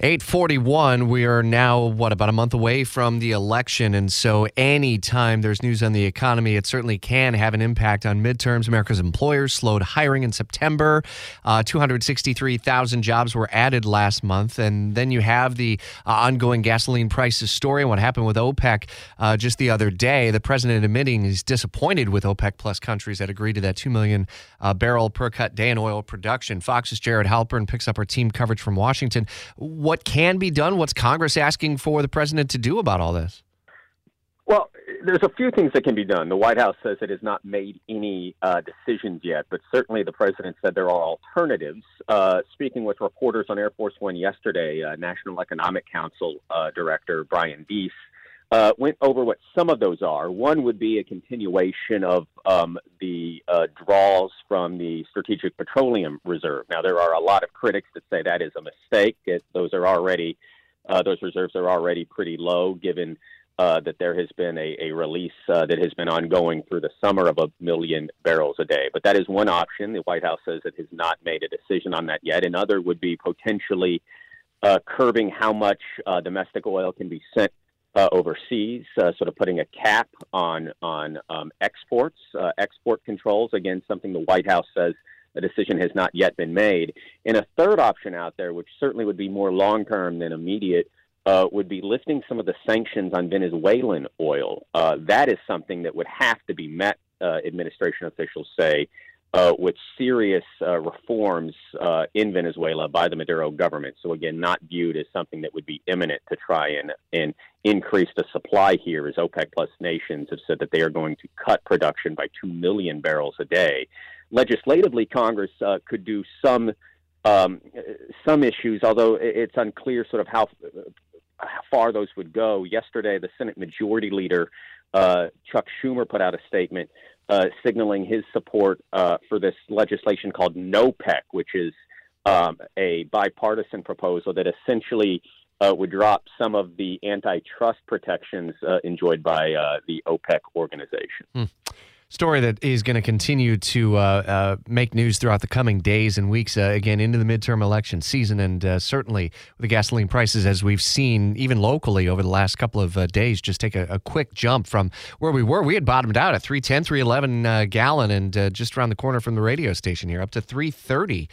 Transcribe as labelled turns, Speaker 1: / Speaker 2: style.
Speaker 1: 841 we are now what about a month away from the election and so anytime there's news on the economy it certainly can have an impact on midterms. America's employers slowed hiring in september. Uh, 263000 jobs were added last month and then you have the uh, ongoing gasoline prices story and what happened with opec uh, just the other day. The president admitting he's disappointed with opec plus countries that agreed to that 2 million uh, barrel per cut day in oil production. Fox's jared halpern picks up our team coverage from washington can be done? What's Congress asking for the president to do about all this?
Speaker 2: Well, there's a few things that can be done. The White House says it has not made any uh, decisions yet, but certainly the president said there are alternatives. Uh, speaking with reporters on Air Force One yesterday, uh, National Economic Council uh, Director Brian Deese uh, went over what some of those are. One would be a continuation of um, the uh, draws from the Strategic Petroleum Reserve. Now, there are a lot of critics that say that is a mistake. It, those are already uh, those reserves are already pretty low, given uh, that there has been a, a release uh, that has been ongoing through the summer of a million barrels a day. But that is one option. The White House says it has not made a decision on that yet. Another would be potentially uh, curbing how much domestic oil can be sent uh, overseas, uh, sort of putting a cap on on um, exports, uh, export controls. Again, something the White House says a decision has not yet been made. And a third option out there, which certainly would be more long term than immediate, uh, would be lifting some of the sanctions on Venezuelan oil. Uh, that is something that would have to be met, uh, administration officials say, uh, with serious uh, reforms uh, in Venezuela by the Maduro government. So again, not viewed as something that would be imminent to try and and increase the supply here, as OPEC plus nations have said that they are going to cut production by two million barrels a day. Legislatively, Congress uh, could do some um, some issues, although it's unclear sort of how how far those would go. Yesterday, the Senate Majority Leader uh, Chuck Schumer put out a statement uh, signaling his support uh, for this legislation called NOPEC, which is um, a bipartisan proposal that essentially uh, would drop some of the antitrust protections uh, enjoyed by uh, the OPEC organization.
Speaker 1: Hmm story that is going to continue to uh, uh, make news throughout the coming days and weeks, uh, again, into the midterm election season. And uh, certainly with the gasoline prices, as we've seen even locally over the last couple of uh, days, just take a, a, quick jump from where we were. We had bottomed out at 310, 311 uh, gallon, and just around the corner from the radio station here, up to 330